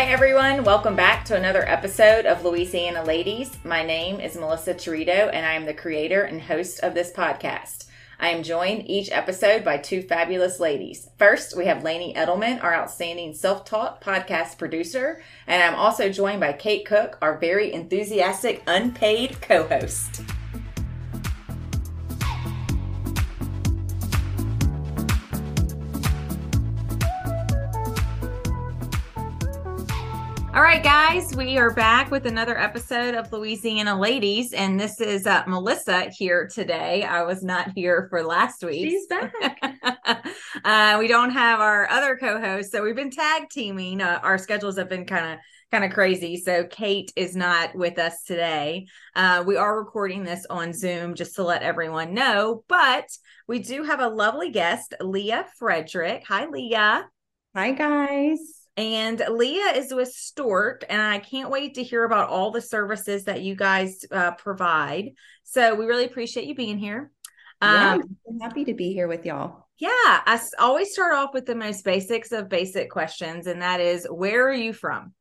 Hi, everyone. Welcome back to another episode of Louisiana Ladies. My name is Melissa Torito, and I am the creator and host of this podcast. I am joined each episode by two fabulous ladies. First, we have Lainey Edelman, our outstanding self taught podcast producer, and I'm also joined by Kate Cook, our very enthusiastic unpaid co host. All right, guys, we are back with another episode of Louisiana Ladies, and this is uh, Melissa here today. I was not here for last week. She's back. uh, we don't have our other co-host, so we've been tag teaming. Uh, our schedules have been kind of kind of crazy, so Kate is not with us today. Uh, we are recording this on Zoom just to let everyone know, but we do have a lovely guest, Leah Frederick. Hi, Leah. Hi, guys. And Leah is with Stork, and I can't wait to hear about all the services that you guys uh, provide. So we really appreciate you being here. Yeah, um, I'm happy to be here with y'all. Yeah, I always start off with the most basics of basic questions, and that is, where are you from?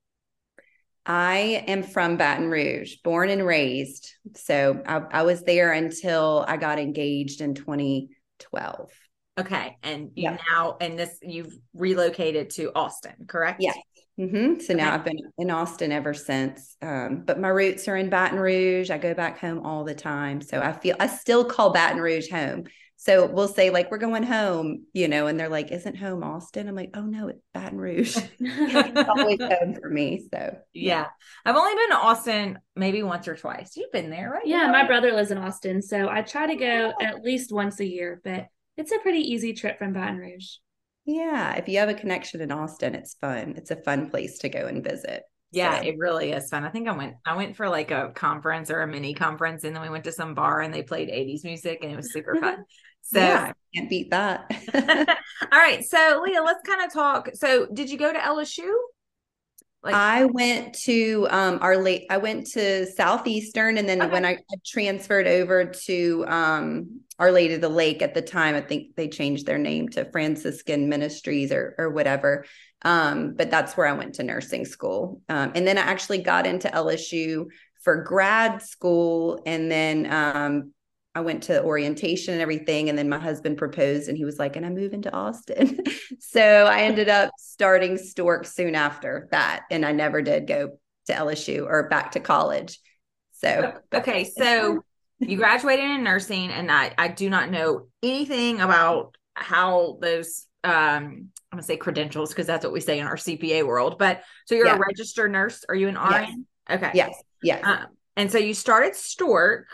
I am from Baton Rouge, born and raised. So I, I was there until I got engaged in 2012. Okay. And you yeah. now, and this, you've relocated to Austin, correct? Yeah. Mm-hmm. So okay. now I've been in Austin ever since. Um, but my roots are in Baton Rouge. I go back home all the time. So I feel I still call Baton Rouge home. So we'll say, like, we're going home, you know, and they're like, isn't home Austin? I'm like, oh no, it's Baton Rouge. it's always home for me. So yeah. I've only been to Austin maybe once or twice. You've been there, right? Yeah, my brother lives in Austin. So I try to go at least once a year, but it's a pretty easy trip from Baton Rouge. Yeah, if you have a connection in Austin, it's fun. It's a fun place to go and visit. Yeah, so. it really is fun. I think I went I went for like a conference or a mini conference and then we went to some bar and they played 80s music and it was super fun. So yeah, can't beat that. All right. So Leah, let's kind of talk. So did you go to LSU? Like I went to um our late I went to Southeastern and then okay. when I transferred over to um Our Lady of the Lake at the time, I think they changed their name to Franciscan Ministries or or whatever. Um, but that's where I went to nursing school. Um, and then I actually got into LSU for grad school and then um I went to orientation and everything. And then my husband proposed and he was like, and I'm moving to Austin. so I ended up starting Stork soon after that. And I never did go to LSU or back to college. So, okay. So you graduated in nursing, and I, I do not know anything about how those, um, I'm gonna say credentials because that's what we say in our CPA world. But so you're yeah. a registered nurse. Are you an RN? Yes. Okay. Yes. Yes. Um, and so you started Stork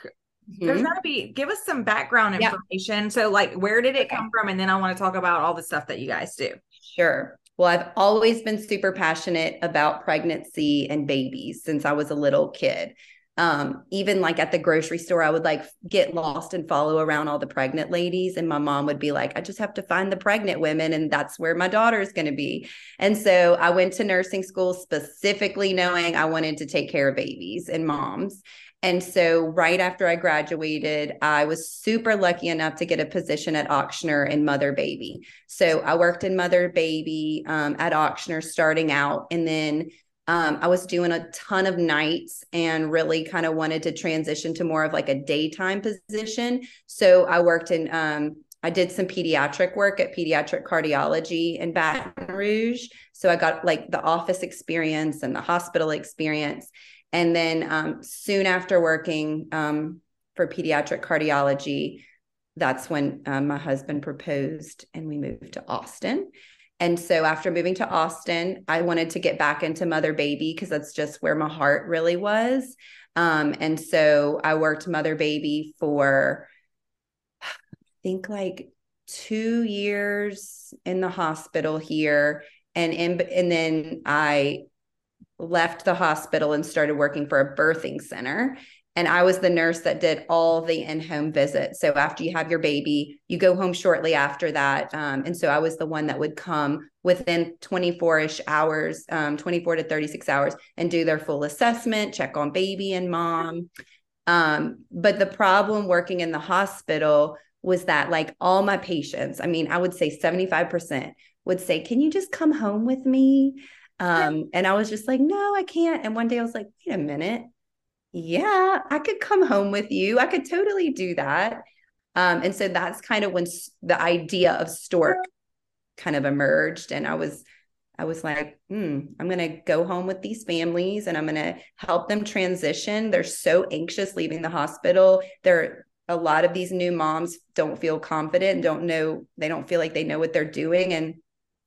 Mm-hmm. There's got to be give us some background information. So, like, where did it come from? And then I want to talk about all the stuff that you guys do. Sure. Well, I've always been super passionate about pregnancy and babies since I was a little kid. Um, even like at the grocery store, I would like get lost and follow around all the pregnant ladies. And my mom would be like, I just have to find the pregnant women, and that's where my daughter is going to be. And so I went to nursing school specifically knowing I wanted to take care of babies and moms. And so, right after I graduated, I was super lucky enough to get a position at Ochsner in Mother Baby. So, I worked in Mother Baby um, at Ochsner starting out. And then um, I was doing a ton of nights and really kind of wanted to transition to more of like a daytime position. So, I worked in, um, I did some pediatric work at pediatric cardiology in Baton Rouge. So, I got like the office experience and the hospital experience. And then um, soon after working um, for pediatric cardiology, that's when um, my husband proposed and we moved to Austin. And so after moving to Austin, I wanted to get back into mother baby because that's just where my heart really was. Um, and so I worked mother baby for, I think like two years in the hospital here. And in, and then I left the hospital and started working for a birthing center. And I was the nurse that did all the in home visits. So after you have your baby, you go home shortly after that. Um, and so I was the one that would come within 24 ish hours, um, 24 to 36 hours, and do their full assessment, check on baby and mom. Um, but the problem working in the hospital was that, like, all my patients, I mean, I would say 75% would say, Can you just come home with me? Um, and I was just like, no, I can't. And one day I was like, wait a minute. Yeah, I could come home with you. I could totally do that. Um, and so that's kind of when the idea of stork kind of emerged. And I was, I was like, hmm, I'm going to go home with these families and I'm going to help them transition. They're so anxious leaving the hospital. They're a lot of these new moms don't feel confident, don't know, they don't feel like they know what they're doing. And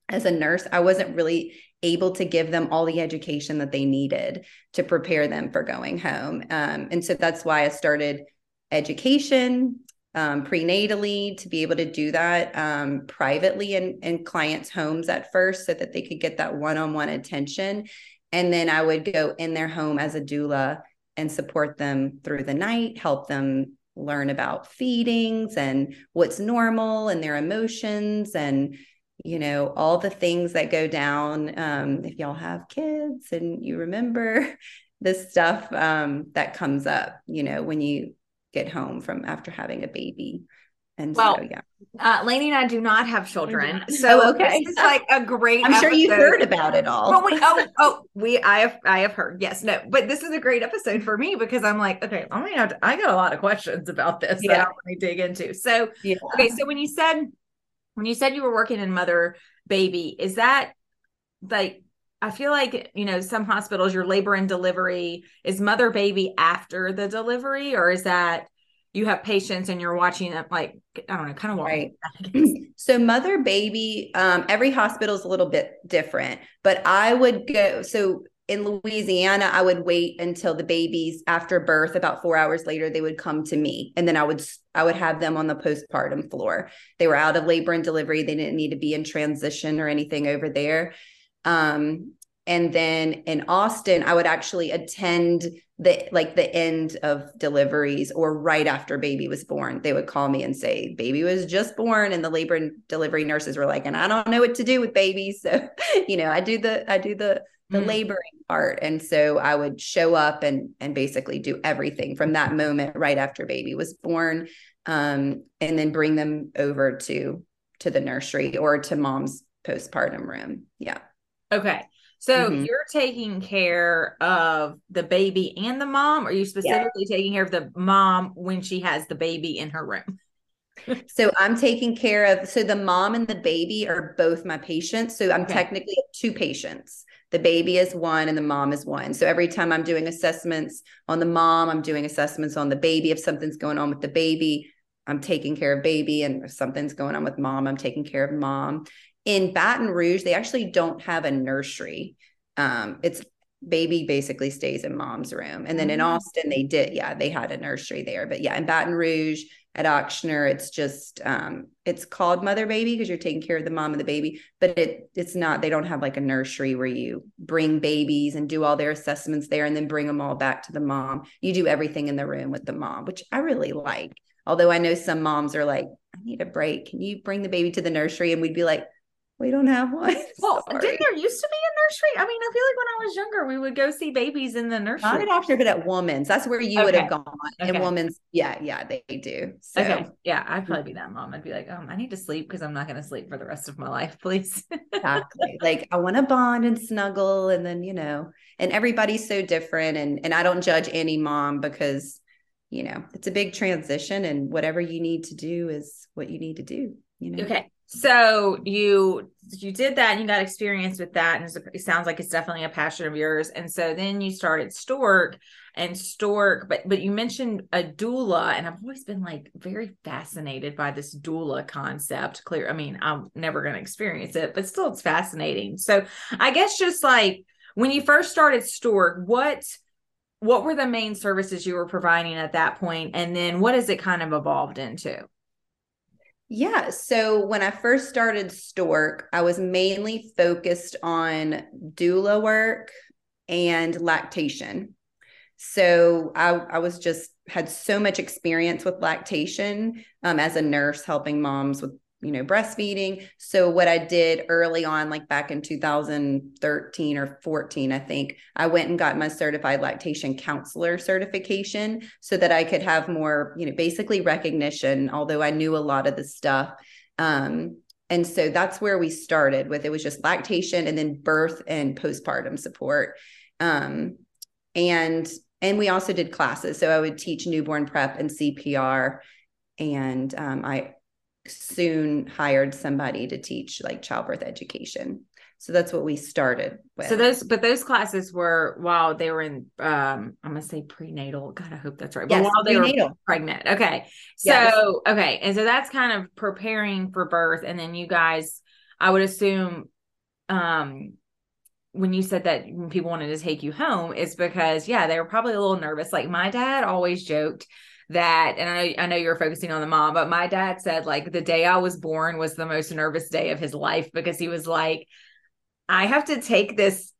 as a nurse, I wasn't really able to give them all the education that they needed to prepare them for going home. Um, and so that's why I started education um, prenatally to be able to do that um, privately in, in clients' homes at first so that they could get that one on one attention. And then I would go in their home as a doula and support them through the night, help them learn about feedings and what's normal and their emotions and you know all the things that go down um, if y'all have kids and you remember this stuff um, that comes up you know when you get home from after having a baby and well, so, yeah. Uh, Lainey and I do not have children, so oh, okay. this is like a great. I'm episode. sure you've heard about it all. But we, oh, oh, we, I have, I have heard. Yes, no, but this is a great episode for me because I'm like, okay, I mean, I, I got a lot of questions about this yeah. that I want to dig into. So, yeah. okay, so when you said, when you said you were working in mother baby, is that like I feel like, you know, some hospitals, your labor and delivery is mother baby after the delivery, or is that you have patients and you're watching them like I don't know, kind of right. so mother baby, um, every hospital is a little bit different, but I would go. So in Louisiana, I would wait until the babies after birth, about four hours later, they would come to me, and then I would I would have them on the postpartum floor. They were out of labor and delivery; they didn't need to be in transition or anything over there. Um, and then in Austin, I would actually attend the like the end of deliveries or right after baby was born they would call me and say baby was just born and the labor and delivery nurses were like and i don't know what to do with babies. So you know i do the i do the the mm. laboring part. And so i would show up and and basically do everything from that moment right after baby was born um, and then bring them over to to the nursery or to mom's postpartum room. Yeah. Okay so mm-hmm. you're taking care of the baby and the mom, or are you specifically yeah. taking care of the mom when she has the baby in her room? so I'm taking care of so the mom and the baby are both my patients. So I'm okay. technically two patients. The baby is one and the mom is one. So every time I'm doing assessments on the mom, I'm doing assessments on the baby. If something's going on with the baby, I'm taking care of baby. And if something's going on with mom, I'm taking care of mom in Baton Rouge, they actually don't have a nursery. Um, it's baby basically stays in mom's room. And then in mm-hmm. Austin, they did, yeah, they had a nursery there. But yeah, in Baton Rouge at Ochsner, it's just um, it's called mother baby because you're taking care of the mom and the baby, but it it's not, they don't have like a nursery where you bring babies and do all their assessments there and then bring them all back to the mom. You do everything in the room with the mom, which I really like. Although I know some moms are like, I need a break. Can you bring the baby to the nursery? And we'd be like, we don't have one. Well, Sorry. didn't there used to be a nursery? I mean, I feel like when I was younger, we would go see babies in the nursery. Not at Ochsner, but at Woman's. That's where you okay. would have gone. Okay. And Woman's, yeah, yeah, they do. So. Okay, yeah, I'd probably be that mom. I'd be like, um, I need to sleep because I'm not going to sleep for the rest of my life, please. exactly. Like I want to bond and snuggle, and then you know, and everybody's so different, and and I don't judge any mom because you know it's a big transition, and whatever you need to do is what you need to do. You know. Okay so you you did that and you got experience with that and it sounds like it's definitely a passion of yours. And so then you started stork and stork but but you mentioned a doula and i've always been like very fascinated by this doula concept. Clear i mean i'm never going to experience it but still it's fascinating. So i guess just like when you first started stork what what were the main services you were providing at that point? And then what has it kind of evolved into yeah. So when I first started Stork, I was mainly focused on doula work and lactation. So I, I was just had so much experience with lactation um, as a nurse helping moms with you know, breastfeeding. So what I did early on, like back in 2013 or 14, I think I went and got my certified lactation counselor certification so that I could have more, you know, basically recognition, although I knew a lot of the stuff. Um, and so that's where we started with it was just lactation and then birth and postpartum support um, and and we also did classes so i would teach newborn prep and cpr and um, i soon hired somebody to teach like childbirth education so that's what we started with. So those, but those classes were while they were in, um, I'm gonna say prenatal. God, I hope that's right. But yes, while they prenatal. were pregnant. Okay. So, Yes. okay. And so that's kind of preparing for birth. And then you guys, I would assume, um, when you said that people wanted to take you home, it's because, yeah, they were probably a little nervous. Like my dad always joked that, and I know, I know you're focusing on the mom, but my dad said like the day I was born was the most nervous day of his life because he was like, I have to take this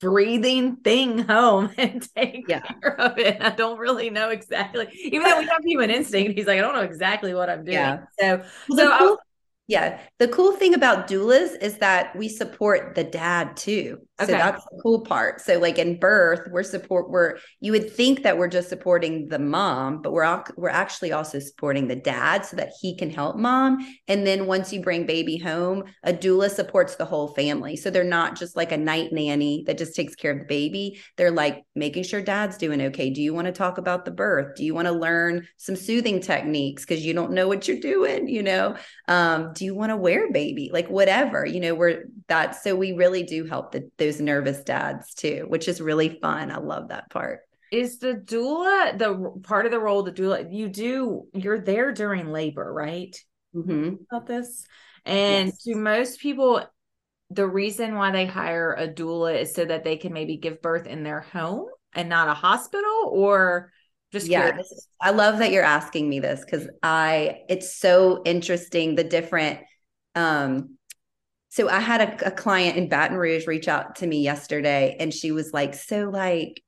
breathing thing home and take Yeah. care of it. I don't really know exactly, even though we have human instinct. He's like, I don't know exactly what I'm doing. Yeah. So, Well, so cool, yeah, the cool thing about doulas is that we support the dad too. Okay. So that's the cool part. So like in birth, we're support we're you would think that we're just supporting the mom, but we're al- we're actually also supporting the dad so that he can help mom. And then once you bring baby home, a doula supports the whole family. So they're not just like a night nanny that just takes care of the baby. They're like making sure dad's doing okay. Do you want to talk about the birth? Do you want to learn some soothing techniques because you don't know what you're doing, you know? um do you want to wear baby like whatever you know we're that so we really do help the, those nervous dads too which is really fun i love that part is the doula the part of the role, the doula, you do, you're there during labor, right? hmm About this. And Yes. to most people, the reason why they hire a doula is so that they can maybe give birth in their home and not a hospital or just yeah curious. i love that you're asking me this because i it's so interesting the different um so i had a, a client in baton rouge reach out to me yesterday and she was like so like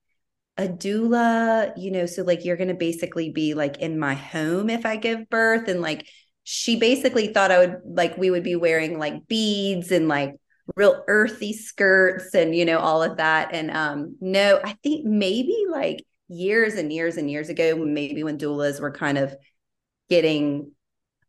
a doula you know so like you're gonna basically be like in my home if i give birth and like she basically thought i would like we would be wearing like beads and like real earthy skirts and you know all of that and um no i think maybe like years and years and years ago maybe when doulas were kind of getting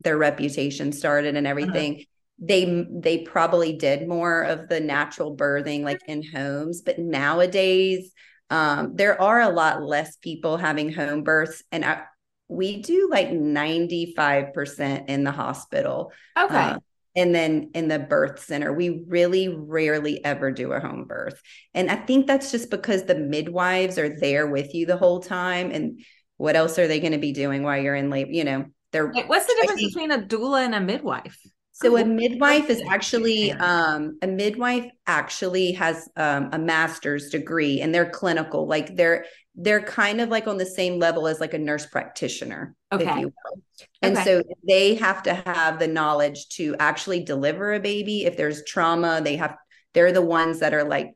their reputation started and everything they they probably did more of the natural birthing like in homes. But nowadays um there are a lot less people having home births. And I, we do like 95% in the hospital. Okay. uh, and then in the birth center, we really rarely ever do a home birth. And I think that's just because the midwives are there with you the whole time. And what else are they going to be doing while you're in labor? You know, they're what's the difference think- between a doula and a midwife? so a midwife is actually um, a midwife actually has um, a master's degree and they're clinical. Like they're they're kind of like on the same level as like a nurse practitioner, if Okay. you will. And Okay. so they have to have the knowledge to actually deliver a baby. If there's trauma, they have they're the ones that are like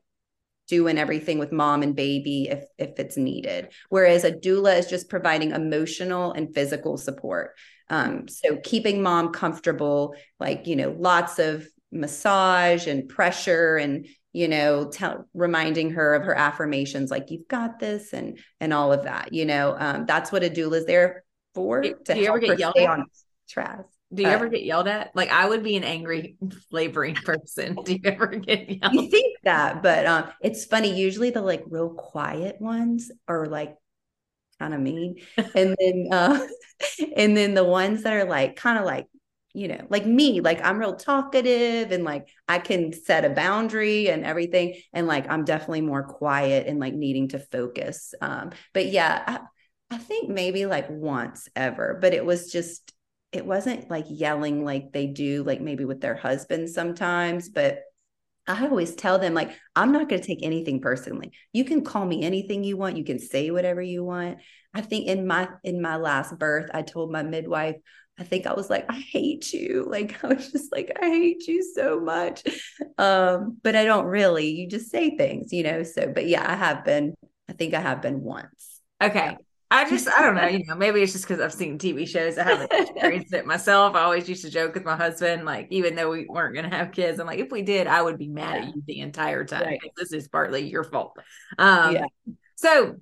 doing everything with mom and baby if if it's needed. Whereas a doula is just providing emotional and physical support. Um, so keeping mom comfortable, like you know, lots of massage and pressure and you know tell reminding her of her affirmations like you've got this and and all of that you know um that's what a doula is there for Do- to do you ever help get her stay at? on track Do you Uh, ever get yelled at? Like I would be an angry laboring person. Do you ever get yelled? At you think that but um it's funny usually the like real quiet ones are like kind of mean and then uh and then the ones that are like kind of like you know like me like i'm real talkative and like i can set a boundary and everything and like i'm definitely more quiet and like needing to focus um but yeah i, I think maybe like once ever but it was just it wasn't like yelling like they do like maybe with their husbands sometimes but I always tell them like I'm not going to take anything personally. You can call me anything you want. You can say whatever you want. I think in my in my last birth, I told my midwife, I think I was like, I hate you. Like I was just like, I hate you so much. Um, but I don't really. You just say things, you know. So, but yeah, I have been. I think I have been once. Okay. I just, I don't know, you know, maybe it's just because I've seen TV shows. I haven't experienced it myself. I always used to joke with my husband, like, even though we weren't going to have kids, I'm like, if we did, I would be mad Yeah. at you the entire time. Right. This is partly your fault. Um, Yeah. So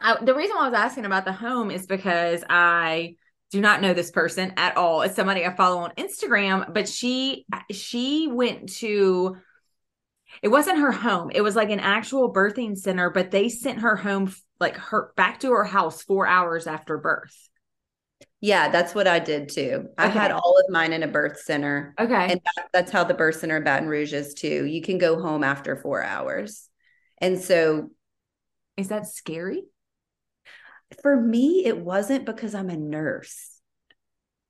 I, the reason why I was asking about the home is because I do not know this person at all. It's somebody I follow on Instagram, but she she went to it wasn't her home. It was like an actual birthing center, but they sent her home like her back to her house 4 hours after birth. Yeah, that's what I did too. I Okay. had all of mine in a birth center. Okay. And that, that's how the birth center in Baton Rouge is too. You can go home after four hours. And so Is that scary? For me, it wasn't because I'm a nurse.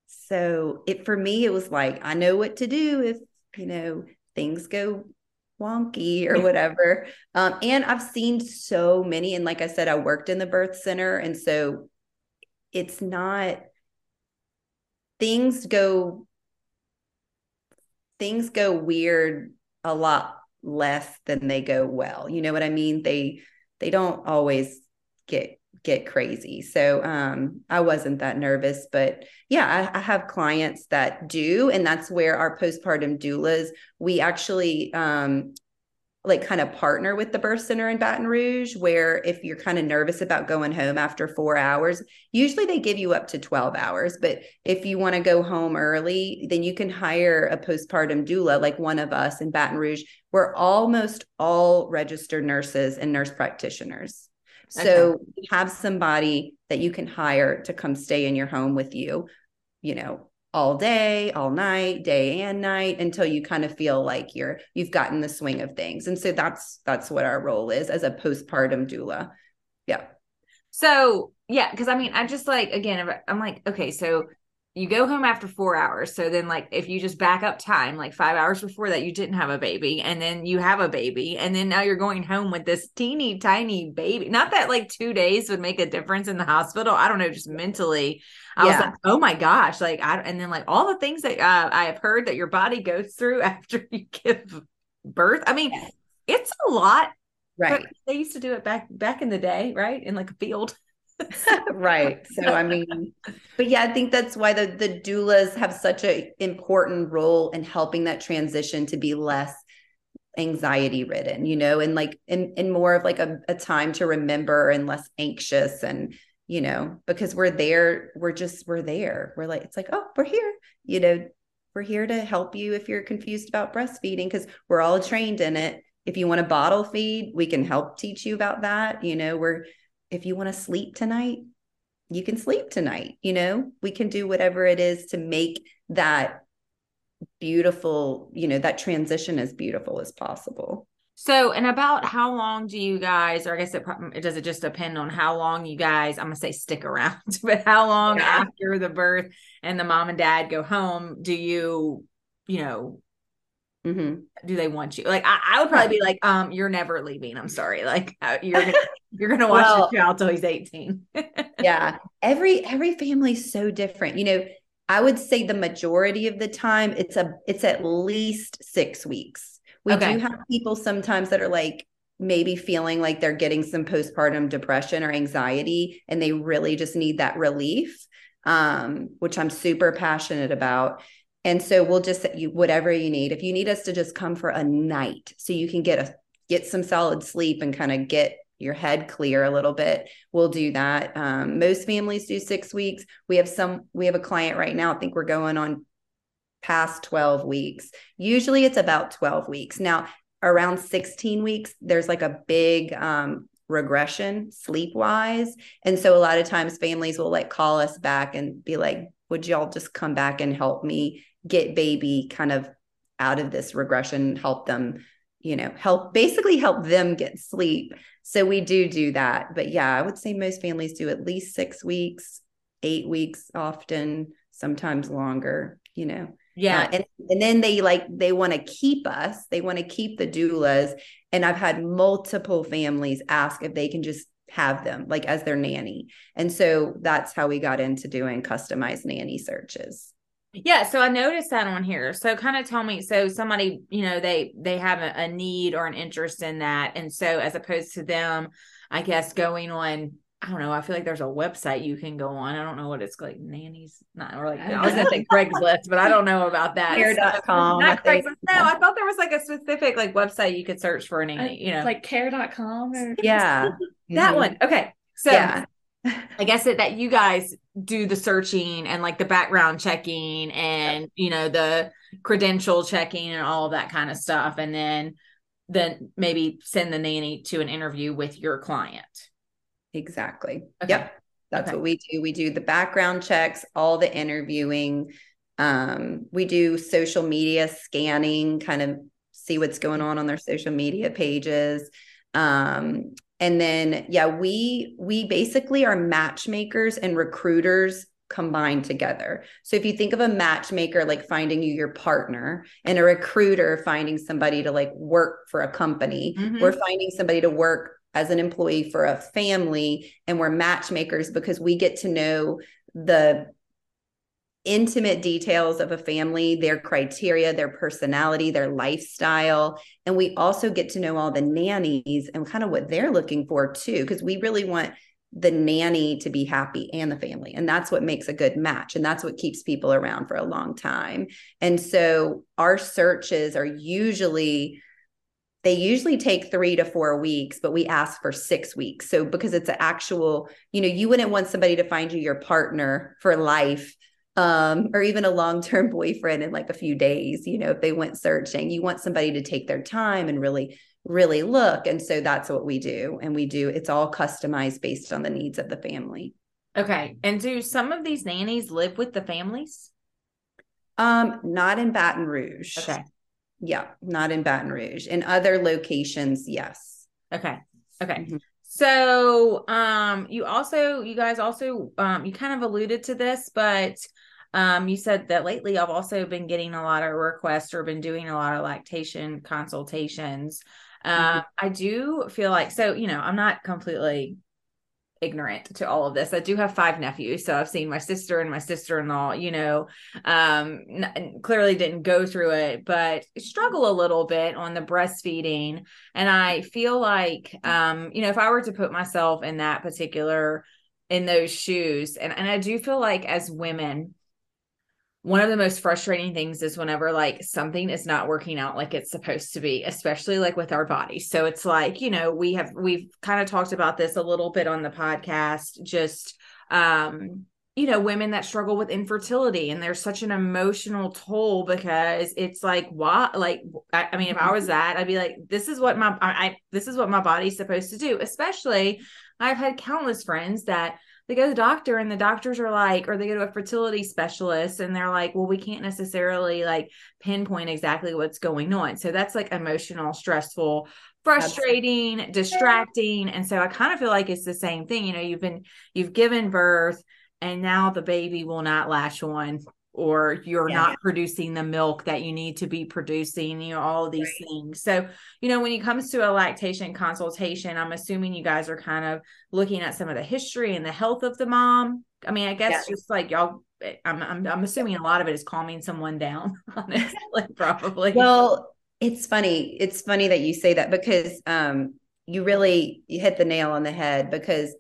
So it for me, it was like, I know what to do if, you know, things go wonky or whatever. Um, and I've seen so many. And like I said, I worked in the birth center. And so it's not things go things go weird a lot less than they go well. You know what I mean? They they don't always get get crazy. So um I wasn't that nervous, but yeah, I, I have clients that do, and that's where our postpartum doulas, we actually um like kind of partner with the birth center in Baton Rouge, where if you're kind of nervous about going home after four hours, usually they give you up to 12 hours. But if you want to go home early, then you can hire a postpartum doula like one of us in Baton Rouge. We're almost all registered nurses and nurse practitioners. So have somebody that you can hire to come stay in your home with you, you know, all day, all night, day and night until you kind of feel like you're you've gotten the swing of things. And so that's that's what our role is as a postpartum doula. Yeah. So yeah, because I mean, I just like again, I'm like, okay, so you go home after four hours. So then, like, if you just back up time, like five hours before that, you didn't have a baby, and then you have a baby, and then now you're going home with this teeny tiny baby. Not that like two days would make a difference in the hospital. I don't know, just mentally, I was like, oh my gosh, like, I and then like all the things that uh, I have heard that your body goes through after you give birth. I mean, it's a lot. Right. They used to do it back back in the day, right? In like a field. Right. So I mean, but yeah, I think that's why the the doulas have such a important role in helping that transition to be less anxiety ridden, you know, and like in in more of like a, a time to remember and less anxious and you know, because we're there, we're just we're there. We're like, it's like, oh, we're here, you know, we're here to help you if you're confused about breastfeeding because we're all trained in it. If you want to bottle feed, we can help teach you about that. You know, we're if you want to sleep tonight, you can sleep tonight. You know, we can do whatever it is to make that beautiful, you know, that transition as beautiful as possible. So, and about how long do you guys, or I guess it, it does it just depend on how long you guys, I'm gonna say stick around, but how long Yeah. after the birth and the mom and dad go home do you, you know, Mhm. do they want you? Like, I, I would probably be like, um, you're never leaving. I'm sorry. Like, uh, you're gonna, you're gonna watch Well- your child till he's 18. yeah. Every every family's so different. You know i would say the majority of the time it's a it's at least six weeks. We Okay. do have people sometimes that are like maybe feeling like they're getting some postpartum depression or anxiety and they really just need that relief um which i'm super passionate about. And so we'll just set you whatever you need. If you need us to just come for a night so you can get a get some solid sleep and kind of get your head clear a little bit we'll do that. Um, most families do six weeks. We have some we have a client right now i think we're going on past 12 weeks. Usually it's about 12 weeks. Now around 16 weeks there's like a big um, regression sleep wise and so a lot of times families will like call us back and be like would y'all just come back and help me get baby kind of out of this regression help them you know help basically help them get sleep. So we do do that. But yeah i would say most families do at least six weeks eight weeks often sometimes longer you know. Yeah. uh, and, and then they like they want to keep us they want to keep the doulas. And i've had multiple families ask if they can just have them like as their nanny. And so that's how we got into doing customized nanny searches Yeah, so I noticed that on here. So kind of tell me, so somebody, you know, they they have a, a need or an interest in that. And so as opposed to them, I guess going on, I don't know, I feel like there's a website you can go on. I don't know what it's like, nannies, not or like I was gonna say Craigslist, but I don't know about that. Care.com, I Not. Craigslist. No, I thought there was like a specific like website you could search for a nanny, you know. like care.com or yeah that Mhm. one. Okay. So yeah I guess that, that you guys do the searching and like the background checking and you know the credential checking and all that kind of stuff and then then maybe send the nanny to an interview with your client. Exactly. Okay. yep. That's Okay. what we do. We do the background checks all the interviewing. Um, we do social media scanning kind of see what's going on on their social media pages. Um, and then yeah we we basically are matchmakers and recruiters combined together so if you think of a matchmaker like finding you your partner and a recruiter finding somebody to like work for a company Mhm. we're finding somebody to work as an employee for a family and we're matchmakers because we get to know the intimate details of a family, their criteria, their personality, their lifestyle. And we also get to know all the nannies and kind of what they're looking for too, because we really want the nanny to be happy and the family. And that's what makes a good match. And that's what keeps people around for a long time. And so our searches are usually they usually take three to four weeks, but we ask for six weeks. So because it's an actual, you know, you wouldn't want somebody to find you your partner for life um, or even a long-term boyfriend in like a few days, you know, if they went searching. You want somebody to take their time and really, really look. And so that's what we do. And we do, it's all customized based on the needs of the family. okay and do some of these nannies live with the families Um, not in Baton Rouge. okay Yeah, not in Baton Rouge. In other locations, yes. okay okay Mhm. So, um, you also, you guys also, um, you kind of alluded to this, but um, you said that lately I've also been getting a lot of requests or been doing a lot of lactation consultations. Um, I do feel like, so, you know, I'm not completely ignorant to all of this. I do have five nephews, so I've seen my sister and my sister-in-law, you know, um n- clearly didn't go through it, but struggle a little bit on the breastfeeding. And I feel like um, you know, if I were to put myself in that particular in those shoes, and, and I do feel like as women, one of the most frustrating things is whenever like something is not working out like it's supposed to be especially like with our bodies so it's like you know we have we've kind of talked about this a little bit on the podcast just um you know women that struggle with infertility and there's such an emotional toll because it's like why like I, I mean if i was that i'd be like this is what my I, I this is what my body's supposed to do. Especially i've had countless friends that they go to the doctor and the doctors are like or they go to a fertility specialist and they're like well we can't necessarily like pinpoint exactly what's going on. So that's like emotional stressful frustrating distracting. And so i kind of feel like it's the same thing. You know you've been you've given birth and now the baby will not latch on or you're Yeah. not producing the milk that you need to be producing you know all of these Right. things so you know when it comes to a lactation consultation i'm assuming you guys are kind of looking at some of the history and the health of the mom i mean i guess Yes. just like y'all eh, I'm, I'm i'm assuming a lot of it is calming someone down honestly probably Well, it's funny. It's funny that you say that because um, you really you hit the nail on the head because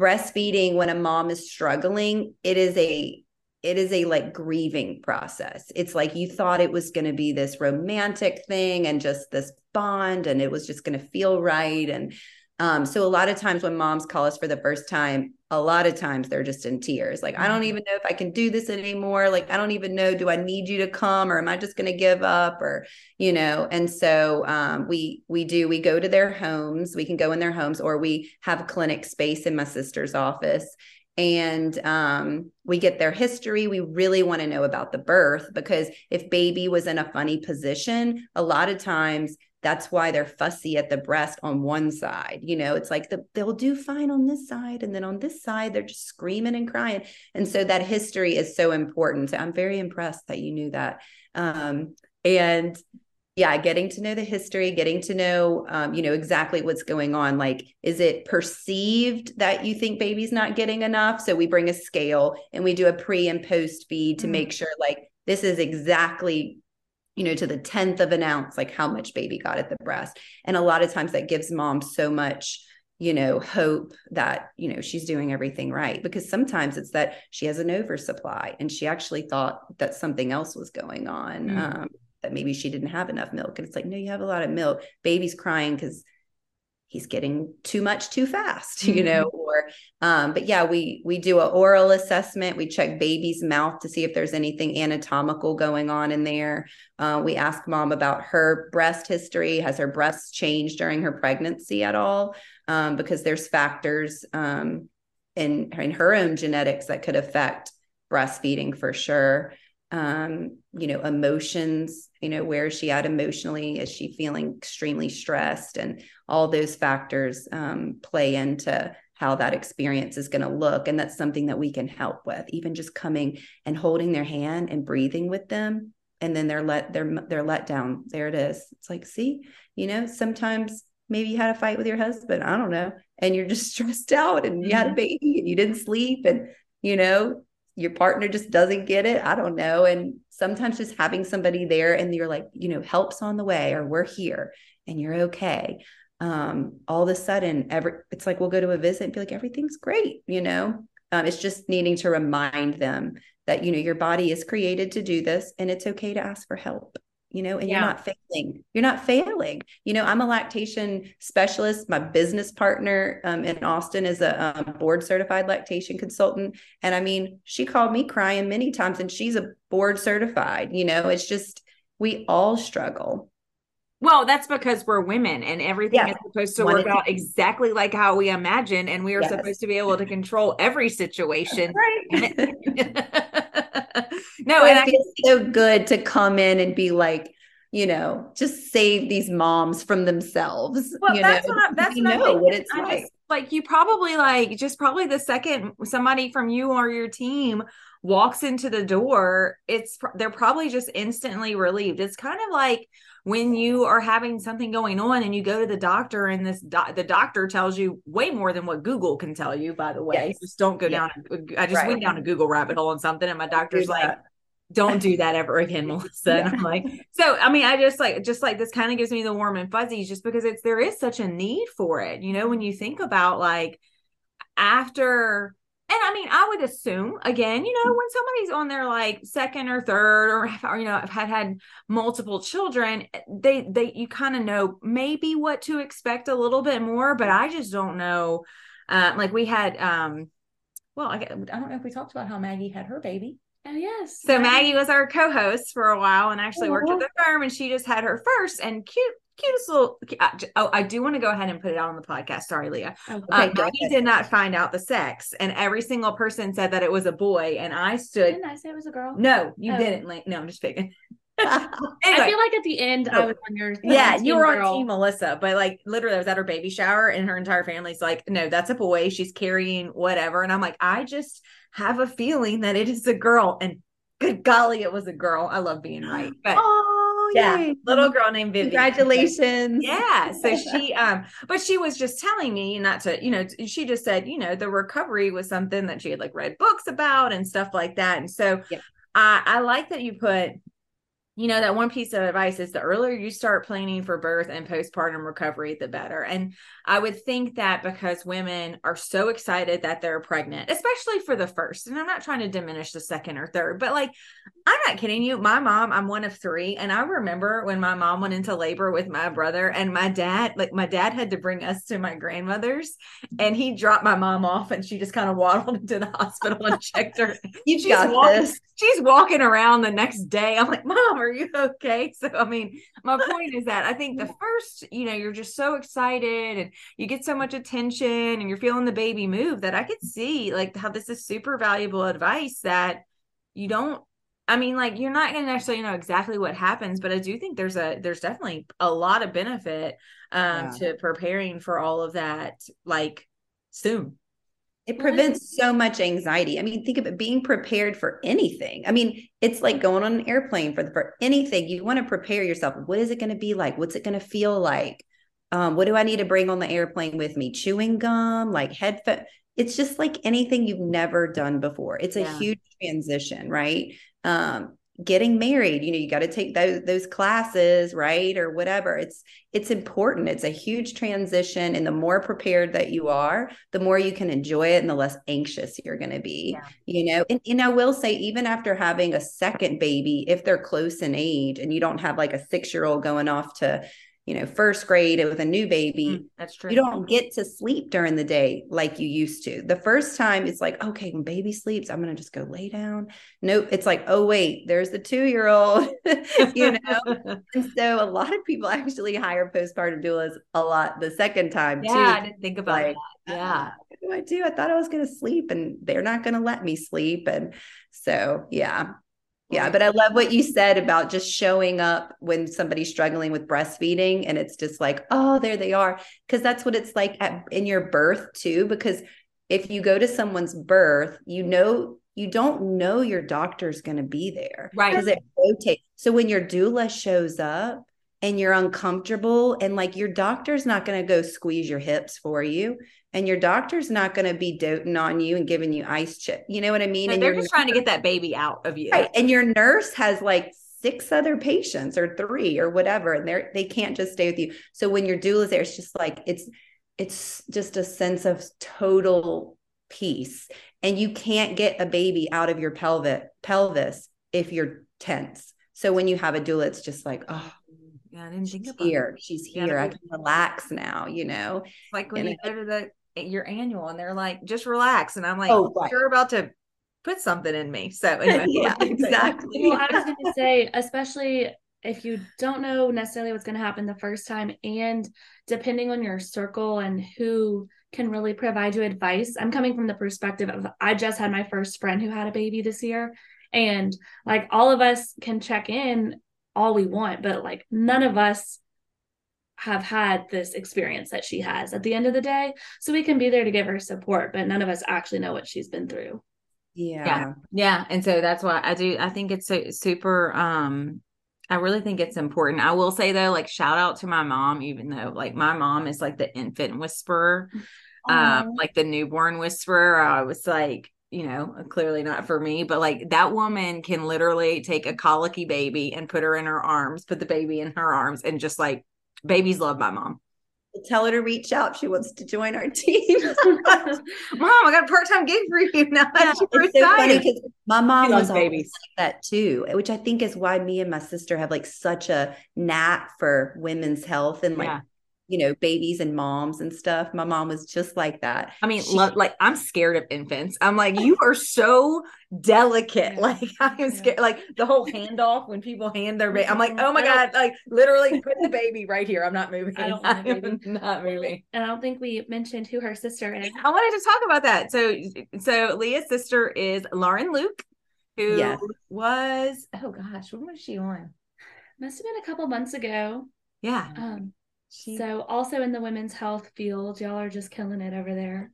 breastfeeding when a mom is struggling, it is a it is a like grieving process. It's like you thought it was going to be this romantic thing and just this bond and it was just going to feel right and um, so a lot of times when moms call us for the first time, a lot of times they're just in tears. Like, I don't Mhm. even know if I can do this anymore. Like, I don't even know, do I need you to come or am I just going to give up or, you know? And so um, we, we do, we go to their homes, we can go in their homes or we have clinic space in my sister's office and um, we get their history. We really want to know about the birth because if baby was in a funny position, a lot of times that's why they're fussy at the breast on one side. You know, it's like the, they'll do fine on this side, and then on this side, they're just screaming and crying. And so that history is so important. So I'm very impressed that you knew that. Um, and yeah, getting to know the history, getting to know, um, you know, exactly what's going on. Like, is it perceived that you think baby's not getting enough? So we bring a scale and we do a pre and post feed to Mm. make sure, like, this is exactly you know, to the tenth of an ounce, like how much baby got at the breast. And a lot of times that gives mom so much, you know, hope that, you know, she's doing everything right. Because sometimes it's that she has an oversupply and she actually thought that something else was going on, Mm. um, that maybe she didn't have enough milk. And it's like, no, you have a lot of milk. Baby's crying because he's getting too much too fast mm-hmm. you know or um but yeah we we do an oral assessment we check baby's mouth to see if there's anything anatomical going on in there uh, we ask mom about her breast history has her breasts changed during her pregnancy at all um, because there's factors um, in in her own genetics that could affect breastfeeding for sure um, you know, emotions, you know, where is she at emotionally? Is she feeling extremely stressed? And all those factors um, play into how that experience is going to look. And that's something that we can help with, even just coming and holding their hand and breathing with them. And then they're let they're they're let down. There it is. It's like, see, you know, sometimes maybe you had a fight with your husband. I don't know. And you're just stressed out and you had a mm-hmm. baby and you didn't sleep. And, you know, your partner just doesn't get it. I don't know. And sometimes just having somebody there and you're like, you know, help's on the way or we're here and you're okay. Um, all of a sudden, every it's like we'll go to a visit and be like, everything's great, you know. Um, it's just needing to remind them that you know your body is created to do this and it's okay to ask for help you know, and yeah. you're not failing. You're not failing. You know, I'm a lactation specialist. My business partner um, in Austin is a um, board certified lactation consultant. And I mean, she called me crying many times and she's a board certified. You know, it's just, we all struggle. Well, that's because we're women and everything yeah. is supposed to work out exactly like how we imagine. And we are yes. supposed to be able to control every situation. Right. no, and it feels so good to come in and be like, you know, just save these moms from themselves. Well, you that's know, what I, that's what know what it's I like. Just, like you probably like just probably the second somebody from you or your team walks into the door, it's they're probably just instantly relieved. It's kind of like when you are having something going on and you go to the doctor and this do- the doctor tells you way more than what Google can tell you by the way yes. just don't go yeah. down I just right. went down a Google rabbit hole on something and my doctor's like don't do that ever again melissa yeah. and i'm like so i mean i just like just like this kind of gives me the warm and fuzzies just because it's there is such a need for it you know when you think about like after and I mean, I would assume again, you know, when somebody's on their like second or third, or, or you know, have had had multiple children, they they you kind of know maybe what to expect a little bit more, but I just don't know. Uh, like we had, um, well, I, I don't know if we talked about how Maggie had her baby. Oh yes. So Maggie was our co-host for a while and actually worked at the firm, and she just had her first and cute cutest little. Oh, I do want to go ahead and put it out on the podcast. Sorry, Leah. Okay, um, Maggie did not find out the sex, and every single person said that it was a boy, and I stood. Didn't I say it was a girl? No, you oh. didn't. Like, no, I'm just picking. anyway, I feel like at the end I was on your yeah you were girl. on team Melissa but like literally I was at her baby shower and her entire family's like no that's a boy she's carrying whatever and I'm like I just have a feeling that it is a girl and good golly it was a girl I love being right but oh yeah, yay. little girl named Vivian. Congratulations. Yeah. So she um but she was just telling me not to, you know, she just said, you know, the recovery was something that she had like read books about and stuff like that. And so yeah. I I like that you put you know that one piece of advice is the earlier you start planning for birth and postpartum recovery the better. And i would think that because women are so excited that they're pregnant especially for the first and i'm not trying to diminish the second or third but like i'm not kidding you. My mom i'm one of three and i remember when my mom went into labor with my brother and my dad like my dad had to bring us to my grandmother's and he dropped my mom off and she just kind of waddled into the hospital and checked her. You've got walking, this. she's walking around the next day. I'm like mom are you okay? So, I mean, my point is that I think the first, you know, you're just so excited and you get so much attention and you're feeling the baby move that I could see like how this is super valuable advice that you don't I mean, like you're not going to necessarily know exactly what happens, but I do think there's a there's definitely a lot of benefit um, yeah. to preparing for all of that, like soon. It prevents so much anxiety. I mean, think of it being prepared for anything. I mean, it's like going on an airplane for the, for anything. You want to prepare yourself. What is it going to be like? What's it going to feel like? Um, what do I need to bring on the airplane with me? Chewing gum, like headphone. It's just like anything you've never done before. It's a yeah. huge transition, right? Um, getting married you know you got to take those those classes right or whatever. It's it's important. It's a huge transition and the more prepared that you are the more you can enjoy it and the less anxious you're going to be yeah. you know? And, and i will say even after having a second baby if they're close in age and you don't have like a six year old going off to you know, first grade with a new baby, Mm, that's true. you don't get to sleep during the day like you used to. The first time it's like, okay, when baby sleeps, I'm going to just go lay down. Nope. It's like, oh, wait, there's the two year old, you know? and so a lot of people actually hire postpartum doulas a lot the second time yeah, too. I didn't think about Like, that. Yeah. What do I do? I thought I was going to sleep and they're not going to let me sleep. And so, yeah. Yeah, but I love what you said about just showing up when somebody's struggling with breastfeeding and it's just like, oh, there they are. Because that's what it's like at, in your birth too. Because if you go to someone's birth, you know, you don't know your doctor's going to be there. Right. Because it rotates. So when your doula shows up and you're uncomfortable and like your doctor's not going to go squeeze your hips for you and your doctor's not going to be doting on you and giving you ice chip. You know what I mean? And and they're just trying to get that baby out of you. Right. And your nurse has like six other patients or three or whatever, and they're they can't just stay with you. So when your doula's there, it's just like it's it's just a sense of total peace. And you can't get a baby out of your pelvic pelvis if you're tense. So when you have a doula, it's just like, oh, Yeah, I didn't think she's about here. that. She's Yeah, here. I can relax now, you know? Like when And you go to the your annual and they're like, just relax. And I'm like, Oh, right. you're about to put something in me. So anyway. yeah, exactly. Well, I was going to say, especially if you don't know necessarily what's going to happen the first time, and depending on your circle and who can really provide you advice. I'm coming from the perspective of I just had my first friend who had a baby this year, and like all of us can check in all we want, but like none of us have had this experience that she has at the end of the day. So we can be there to give her support, but none of us actually know what she's been through. Yeah. Yeah. yeah. And so that's why I do, I think it's so super, um, I really think it's important. I will say though, like shout out to my mom, even though like my mom is like the infant whisperer, um, Aw. like the newborn whisperer. I was like, you know, clearly not for me, but like that woman can literally take a colicky baby and put her in her arms, put the baby in her arms, and just like babies love my mom. Tell her to reach out. She wants to join our team. Mom, I got a part time gig for you now. Yeah, it's so funny because my mom was babies. like that too, which I think is why me and my sister have like such a knack for women's health and like Yeah. You know babies and moms and stuff. My mom was just like that. I mean, She- lo- like I'm scared of infants. I'm like, you are so delicate. Like I am scared. Like the whole handoff when people hand their baby. I'm like, Mhm. oh my god! Like literally put the baby right here. I'm not moving. I don't. I'm not moving. And I don't think we mentioned who her sister is. I wanted to talk about that. So, so Leah's sister is Lauren Luke, who Yes. was oh gosh, when was she on? Must have been a couple months ago. Yeah, Um, she. so also in the women's health field, y'all are just killing it over there.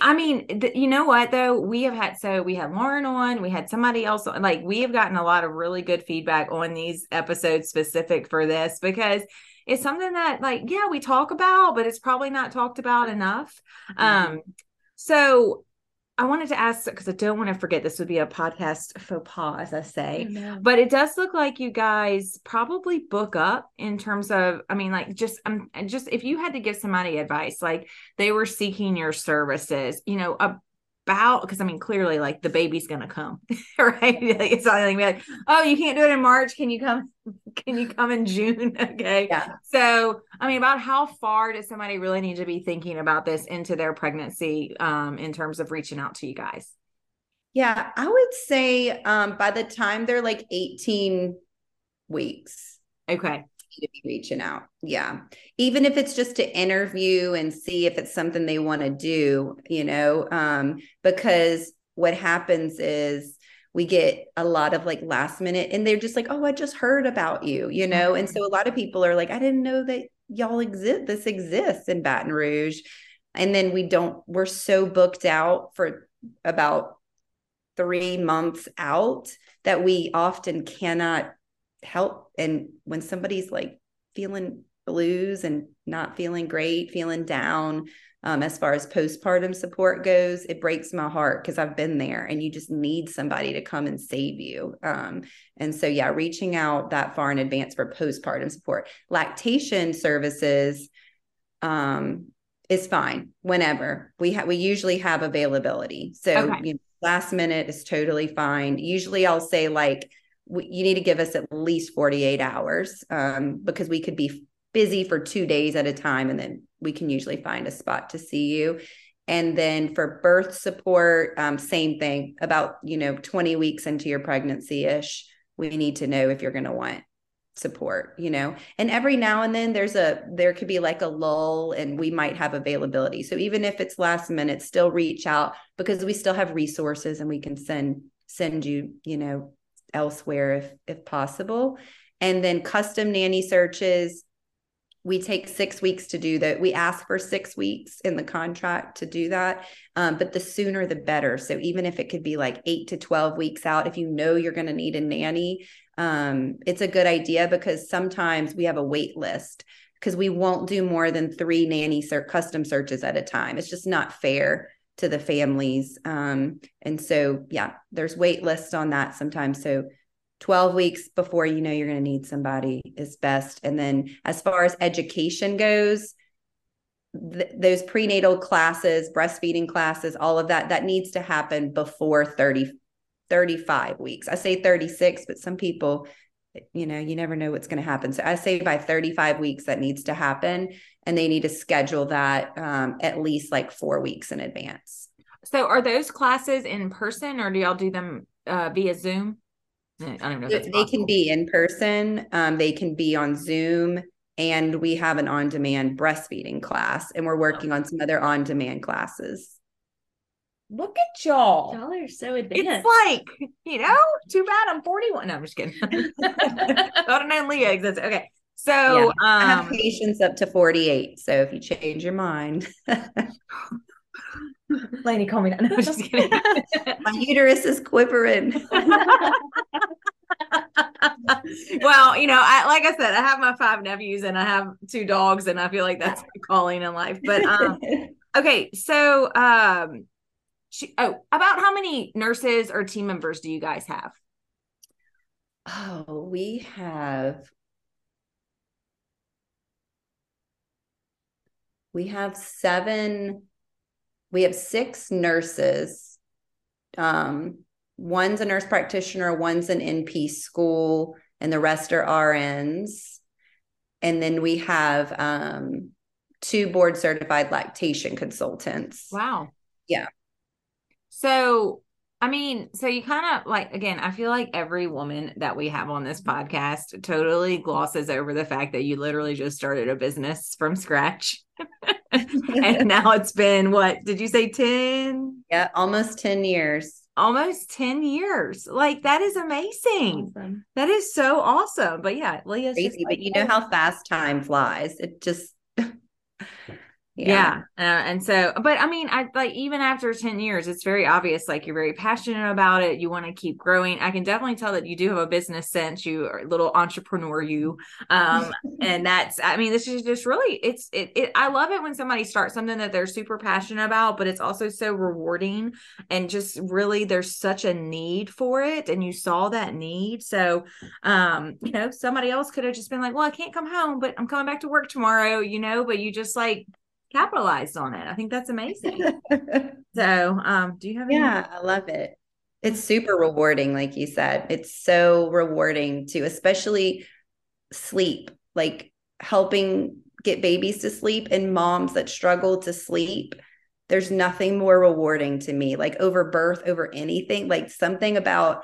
I mean, th- you know what though? We have had so we had Lauren on, we had somebody else on. Like we have gotten a lot of really good feedback on these episodes specific for this because it's something that like yeah we talk about, but it's probably not talked about enough. Um, so I wanted to ask because I don't want to forget this would be a podcast faux pas, as I say. But it does look like you guys probably book up in terms of, I mean, like just um, just if you had to give somebody advice, like they were seeking your services, you know, about because I mean, clearly, like the baby's gonna come, right? Like, it's not like, oh, you can't do it in March. Can you come? Can you come in June? Okay. Yeah. So, I mean, about how far does somebody really need to be thinking about this into their pregnancy, um, in terms of reaching out to you guys? Yeah, I would say um by the time they're like 18 weeks, Okay. To be reaching out. Yeah. Even if it's just to interview and see if it's something they want to do, you know, um, because what happens is we get a lot of like last minute and they're just like, oh, I just heard about you, you know? And so a lot of people are like, I didn't know that y'all exist, this exists in Baton Rouge. And then we don't, we're so booked out for about three months out that we often cannot help. And when somebody's like feeling blues and not feeling great, feeling down, um, as far as postpartum support goes, it breaks my heart because I've been there and you just need somebody to come and save you. Um, and so, yeah, reaching out that far in advance for postpartum support. Lactation services um, is fine whenever we have, we usually have availability. So, Okay. you know, last minute is totally fine. Usually I'll say, like, we, you need to give us at least 48 hours um, because we could be busy for two days at a time, and then we can usually find a spot to see you. And then for birth support, um, same thing. About you know 20 weeks into your pregnancy ish, we need to know if you're going to want support you know and every now and then there's a there could be like a lull and we might have availability so even if it's last minute still reach out because we still have resources and we can send send you you know elsewhere if if possible. And then custom nanny searches we take six weeks to do that. We ask for six weeks in the contract to do that um, but the sooner the better. So even if it could be like eight to 12 weeks out if you know you're going to need a nanny um, it's a good idea because sometimes we have a wait list because we won't do more than three nanny ser- custom searches at a time. It's just not fair to the families. Um, and so, yeah, there's wait lists on that sometimes. So 12 weeks before you know you're going to need somebody is best. And then as far as education goes, th- those prenatal classes, breastfeeding classes, all of that, that needs to happen before 30, 35 weeks. I say 36, but some people, you know, you never know what's going to happen. So I say by 35 weeks that needs to happen, and they need to schedule that um, at least like four weeks in advance. So are those classes in person or do y'all do them uh, via Zoom? I don't know. they can be in person, um, they can be on Zoom. And we have an on demand breastfeeding class, and we're working on some other on demand classes. Look at y'all. Y'all are so advanced. It's like, you know, too bad I'm 41. No, I'm just kidding. Thought have known Leah exists. Okay. So yeah, um, I have patients up to 48. So if you change your mind. Lainey, call me that. No, just kidding. My uterus is quivering. well, you know, I like I said, I have my five nephews and I have two dogs, and I feel like that's calling in life. But um, okay, so um, she, oh, about how many nurses or team members do you guys have? Oh, we have we have seven we have six nurses. Um one's a nurse practitioner one's an np school and the rest are rns and then we have um two board certified lactation consultants. Wow. Yeah. So, I mean, so you kind of like, again, I feel like every woman that we have on this podcast totally glosses over the fact that you literally just started a business from scratch. and now it's been what did you say 10 yeah almost 10 years. Almost 10 years. Like that is amazing. Awesome. that is so awesome. But yeah leah's crazy but you know how fast time flies. It just yeah, yeah. Uh, and so but i mean i like even after 10 years it's very obvious like you're very passionate about it you want to keep growing. I can definitely tell that you do have a business sense you are a little entrepreneur you um and that's i mean this is just really it's it, it i love it when somebody starts something that they're super passionate about but it's also so rewarding and just really there's such a need for it and you saw that need. So um you know somebody else could have just been like well i can't come home but i'm coming back to work tomorrow you know but you just like capitalized on it. I think that's amazing. so, um, do you have? Yeah, I love it. It's super rewarding, like you said. It's so rewarding to, especially sleep, like helping get babies to sleep and moms that struggle to sleep. There's nothing more rewarding to me, like over birth, over anything, like something about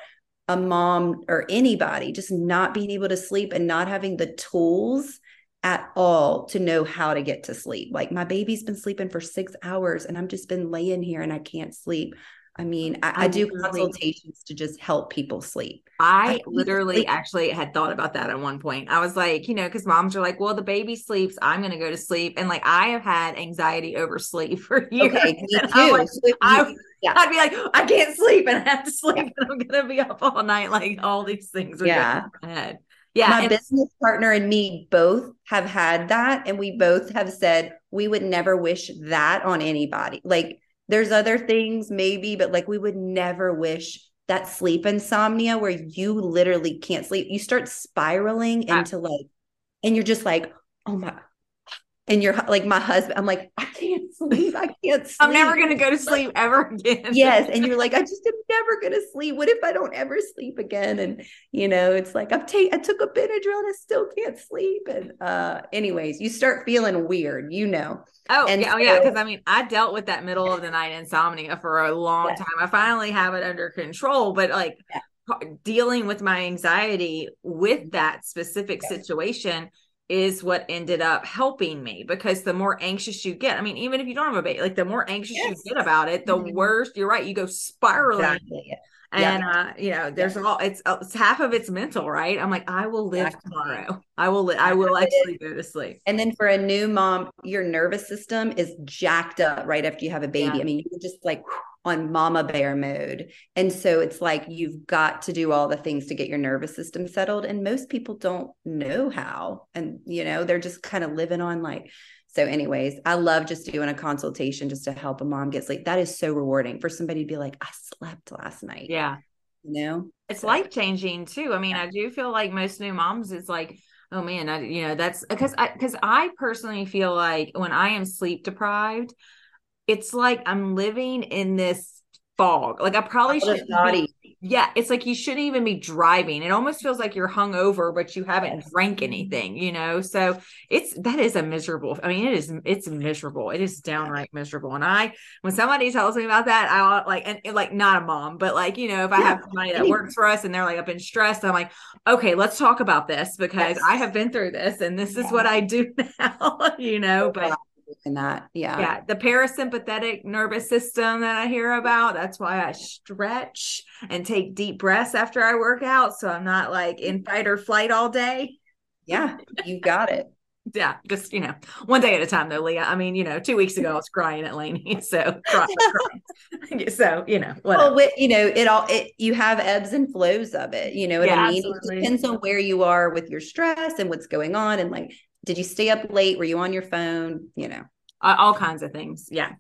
a mom or anybody just not being able to sleep and not having the tools at all to know how to get to sleep. Like my baby's been sleeping for six hours and I'm just been laying here and I can't sleep. I mean, I, I do consultations to just help people sleep. I, I literally sleep. actually had thought about that at one point. I was like, you know, because moms are like, well, the baby sleeps, I'm going to go to sleep. And like, I have had anxiety over sleep for years. Okay, me too. Like, I, yeah. I'd be like, I can't sleep and I have to sleep and I'm going to be up all night. Like, all these things are yeah. in my head. Yeah. My and- business partner and me both have had that. And we both have said we would never wish that on anybody. Like there's other things maybe, but like we would never wish that sleep insomnia where you literally can't sleep. You start spiraling into like, and you're just like, oh my, and you're like my husband i'm like i can't sleep. I can't sleep i'm never going to go to sleep ever again. Yes and you're like i just am never going to sleep. What if i don't ever sleep again? And you know it's like i've taken i took a benadryl and i still can't sleep. And uh anyways you start feeling weird you know. Oh and yeah, so, oh yeah because i mean i dealt with that middle of the night insomnia for a long yeah. time. I finally have it under control but like yeah. dealing with my anxiety with that specific yeah. situation is what ended up helping me because the more anxious you get, I mean, even if you don't have a baby, like the more anxious yes. you get about it, the mm-hmm. worse. You're right. You go spiraling. Exactly. And yeah. uh, you know, there's yeah. all it's, it's half of it's mental, right? I'm like, I will live exactly. tomorrow. I will. Li- I will actually go to sleep. And then for a new mom, your nervous system is jacked up right after you have a baby. Yeah. I mean, you're just like on mama bear mode. And so it's like you've got to do all the things to get your nervous system settled. And most people don't know how. And, you know, they're just kind of living on like, so, anyways, I love just doing a consultation just to help a mom get sleep. That is so rewarding for somebody to be like, I slept last night. Yeah. You know, it's so. life changing too. I mean, yeah. I do feel like most new moms, it's like, oh man, I, you know, that's because I, because I personally feel like when I am sleep deprived, it's like I'm living in this fog. Like I probably should be, yeah, it's like you shouldn't even be driving. It almost feels like you're hungover, but you haven't yes. drank anything, you know. So it's that is a miserable. I mean, it is it's miserable. It is downright miserable. And I, when somebody tells me about that, I like and like not a mom, but like you know, if I yeah. have somebody that works for us and they're like I've been stressed, I'm like, okay, let's talk about this because yes. I have been through this and this is what I do now, you know. But in that. Yeah. Yeah. The parasympathetic nervous system that I hear about. That's why I stretch and take deep breaths after I work out. So I'm not like in mm-hmm. fight or flight all day. Yeah. You got it. yeah, just you know, one day at a time though, Leah. I mean, you know, two weeks ago I was crying at Laney, so crying, crying. so you know, whatever. Well, you know, it all it you have ebbs and flows of it. You know what yeah, I mean? Absolutely. It depends on where you are with your stress and what's going on, and like did you stay up late? Were you on your phone? You know, all kinds of things. Yeah.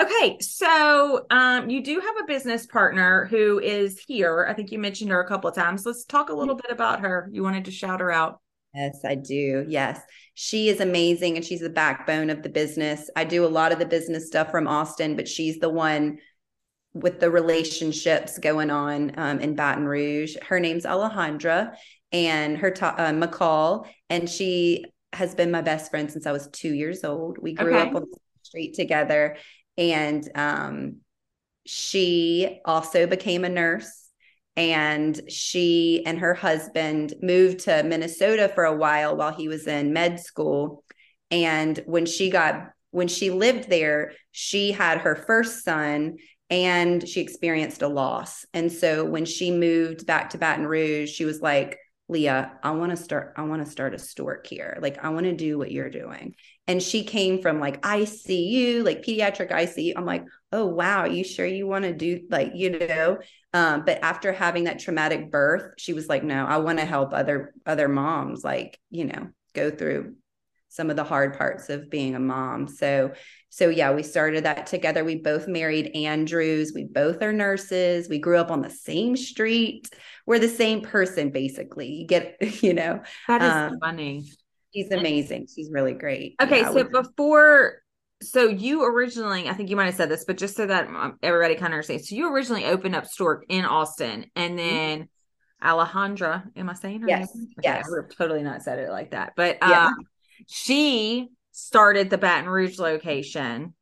Okay. So um, you do have a business partner who is here. I think you mentioned her a couple of times. Let's talk a little bit about her. You wanted to shout her out. Yes, I do. Yes. She is amazing and she's the backbone of the business. I do a lot of the business stuff from Austin, but she's the one with the relationships going on um, in Baton Rouge. Her name's Alejandra and her ta- uh, McCall, and she has been my best friend since I was two years old. We grew okay. up on the street together. And um, she also became a nurse. And she and her husband moved to Minnesota for a while while he was in med school. And when she got, when she lived there, she had her first son and she experienced a loss. And so when she moved back to Baton Rouge, she was like, Leah, I want to start, I want to start a stork here. Like, I want to do what you're doing. And she came from like ICU, like pediatric ICU. I'm like, oh, wow, you sure you want to do like, you know? Um, but after having that traumatic birth, she was like, no, I want to help other, other moms, like, you know, go through some of the hard parts of being a mom. So, so yeah, we started that together. We both married Andrews. We both are nurses. We grew up on the same street. We're the same person, basically. You get, you know, that is um, funny. She's amazing. She's really great. Okay, yeah, so before so you originally, I think you might have said this, but just so that um, everybody kind of understands, so you originally opened up Stork in Austin, and mm-hmm. then mm-hmm. Alejandra, am I saying her yes. name? Okay, yes, I would have totally not said it like that, but yeah. She started the Baton Rouge location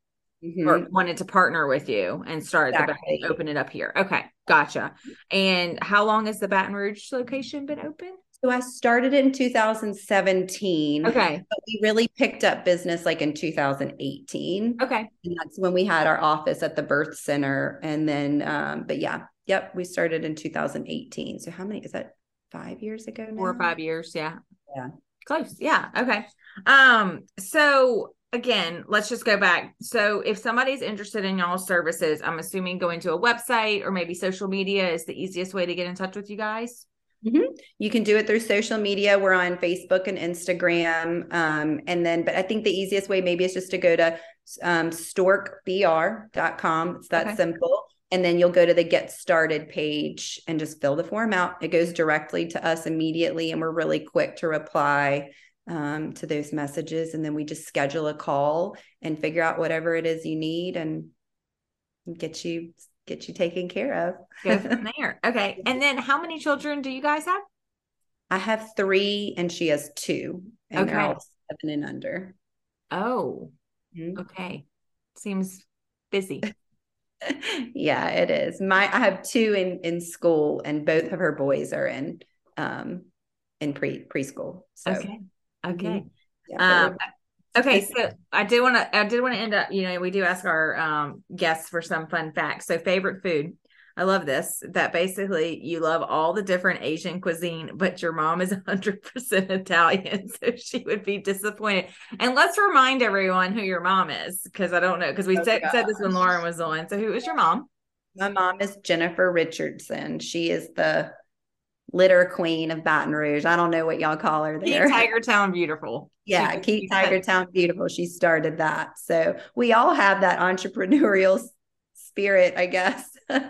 mm-hmm. or wanted to partner with you and started exactly. the open it up here. Okay, gotcha. And how long has the Baton Rouge location been open? So I started in 2017. Okay. But we really picked up business like in 2018. Okay. And that's when we had our office at the birth center. And then um, but yeah, yep, we started in 2018. So how many is that five years ago now? Four or five years, yeah. Yeah. Close. Yeah. Okay. Um, so again, let's just go back. So if somebody's interested in y'all services, I'm assuming going to a website or maybe social media is the easiest way to get in touch with you guys. Mm-hmm. You can do it through social media. We're on Facebook and Instagram. Um, and then, but I think the easiest way maybe is just to go to um, storkbr.com. It's that okay. simple. And then you'll go to the get started page and just fill the form out. It goes directly to us immediately, and we're really quick to reply um, to those messages. And then we just schedule a call and figure out whatever it is you need and get you get you taken care of. Go from there. Okay. And then how many children do you guys have? I have three and she has two. And Okay. they're all seven and under. Oh, Mhm. okay. Seems busy. yeah, it is. My I have two in in school and both of her boys are in um in pre preschool. So Okay. Okay. yeah, Um, okay, so I did want to I did want to end up, you know, we do ask our um guests for some fun facts. So favorite food. I love this that basically you love all the different Asian cuisine, but your mom is 100% Italian, so she would be disappointed. And let's remind everyone who your mom is because I don't know because we Oh, said, said this when. Lauren was on. So who is your mom? My mom is Jennifer Richardson. She is the litter queen of Baton Rouge. I don't know what y'all call her Keep there. Tiger Town beautiful. yeah, She- keep Tiger Town beautiful. She started that. So we all have that entrepreneurial spirit, I guess.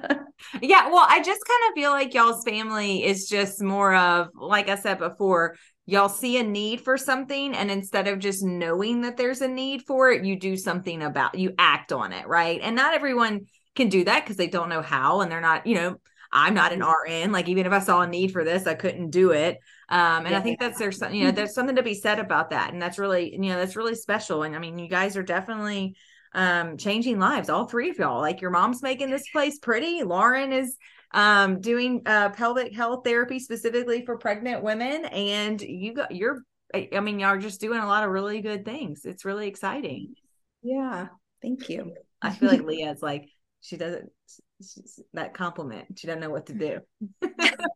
Yeah, well, I just kind of feel like y'all's family is just more of, like I said before, y'all see a need for something, and instead of just knowing that there's a need for it, you do something about, you act on it, right? And not everyone can do that because they don't know how, and they're not, you know, I'm not an RN. Like even if I saw a need for this, I couldn't do it. Um, and I think that's there's you know there's something to be said about that, and that's really you know that's really special. And I mean, you guys are definitely um changing lives all three of y'all like your mom's making this place pretty lauren is um doing uh pelvic health therapy specifically for pregnant women and you got you're i I mean y'all are just doing a lot of really good things it's really exciting yeah. Thank you. i feel like leah's like she doesn't she's, that compliment. She doesn't know what to do.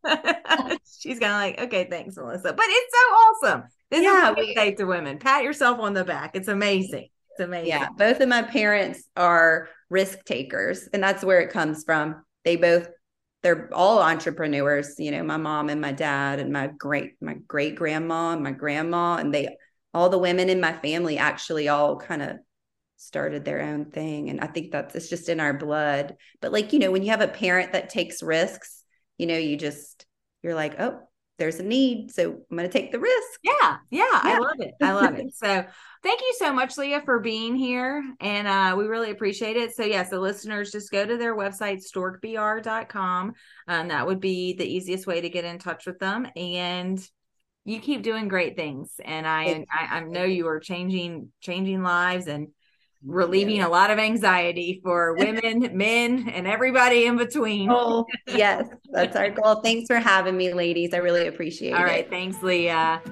She's kind of like okay thanks melissa. But it's so awesome. This Yeah, is what we we- say to women pat yourself on the back. It's amazing. It's amazing. Yeah, both of my parents are risk takers, and that's where it comes from. They both they're all entrepreneurs, you know, my mom and my dad and my great my great grandma and my grandma and they all the women in my family actually all kind of started their own thing and I think that's it's just in our blood. But like, you know, when you have a parent that takes risks, you know, you just you're like, "Oh, there's a need, so I'm going to take the risk." Yeah, yeah, I love it. I love it. So thank you so much, Leah, for being here. And uh, we really appreciate it. So, yes, the listeners just go to their website, storkbr.com. Um, that would be the easiest way to get in touch with them. And you keep doing great things. And I I, I know you are changing changing lives and relieving a lot of anxiety for women, men, and everybody in between. Oh, yes, that's our goal. Thanks for having me, ladies. I really appreciate All it. right. Thanks, Leah.